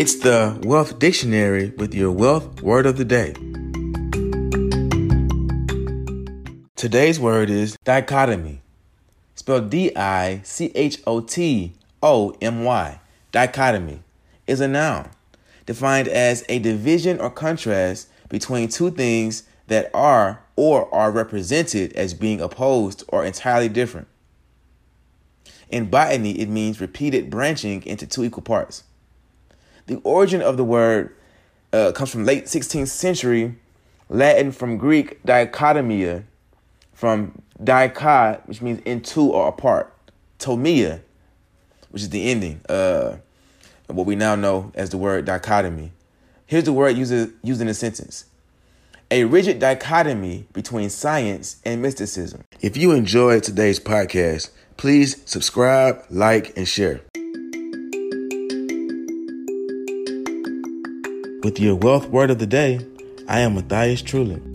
It's the Wealth Dictionary with your wealth word of the day. Today's word is dichotomy, spelled D I C H O T O M Y. Dichotomy is a noun defined as a division or contrast between two things that are or are represented as being opposed or entirely different. In botany, it means repeated branching into two equal parts. The origin of the word uh, comes from late 16th century Latin from Greek dichotomia, from dikot, which means into or apart, tomia, which is the ending, uh, what we now know as the word dichotomy. Here's the word used, used in a sentence a rigid dichotomy between science and mysticism. If you enjoyed today's podcast, please subscribe, like, and share. With your wealth word of the day, I am Matthias Trulin.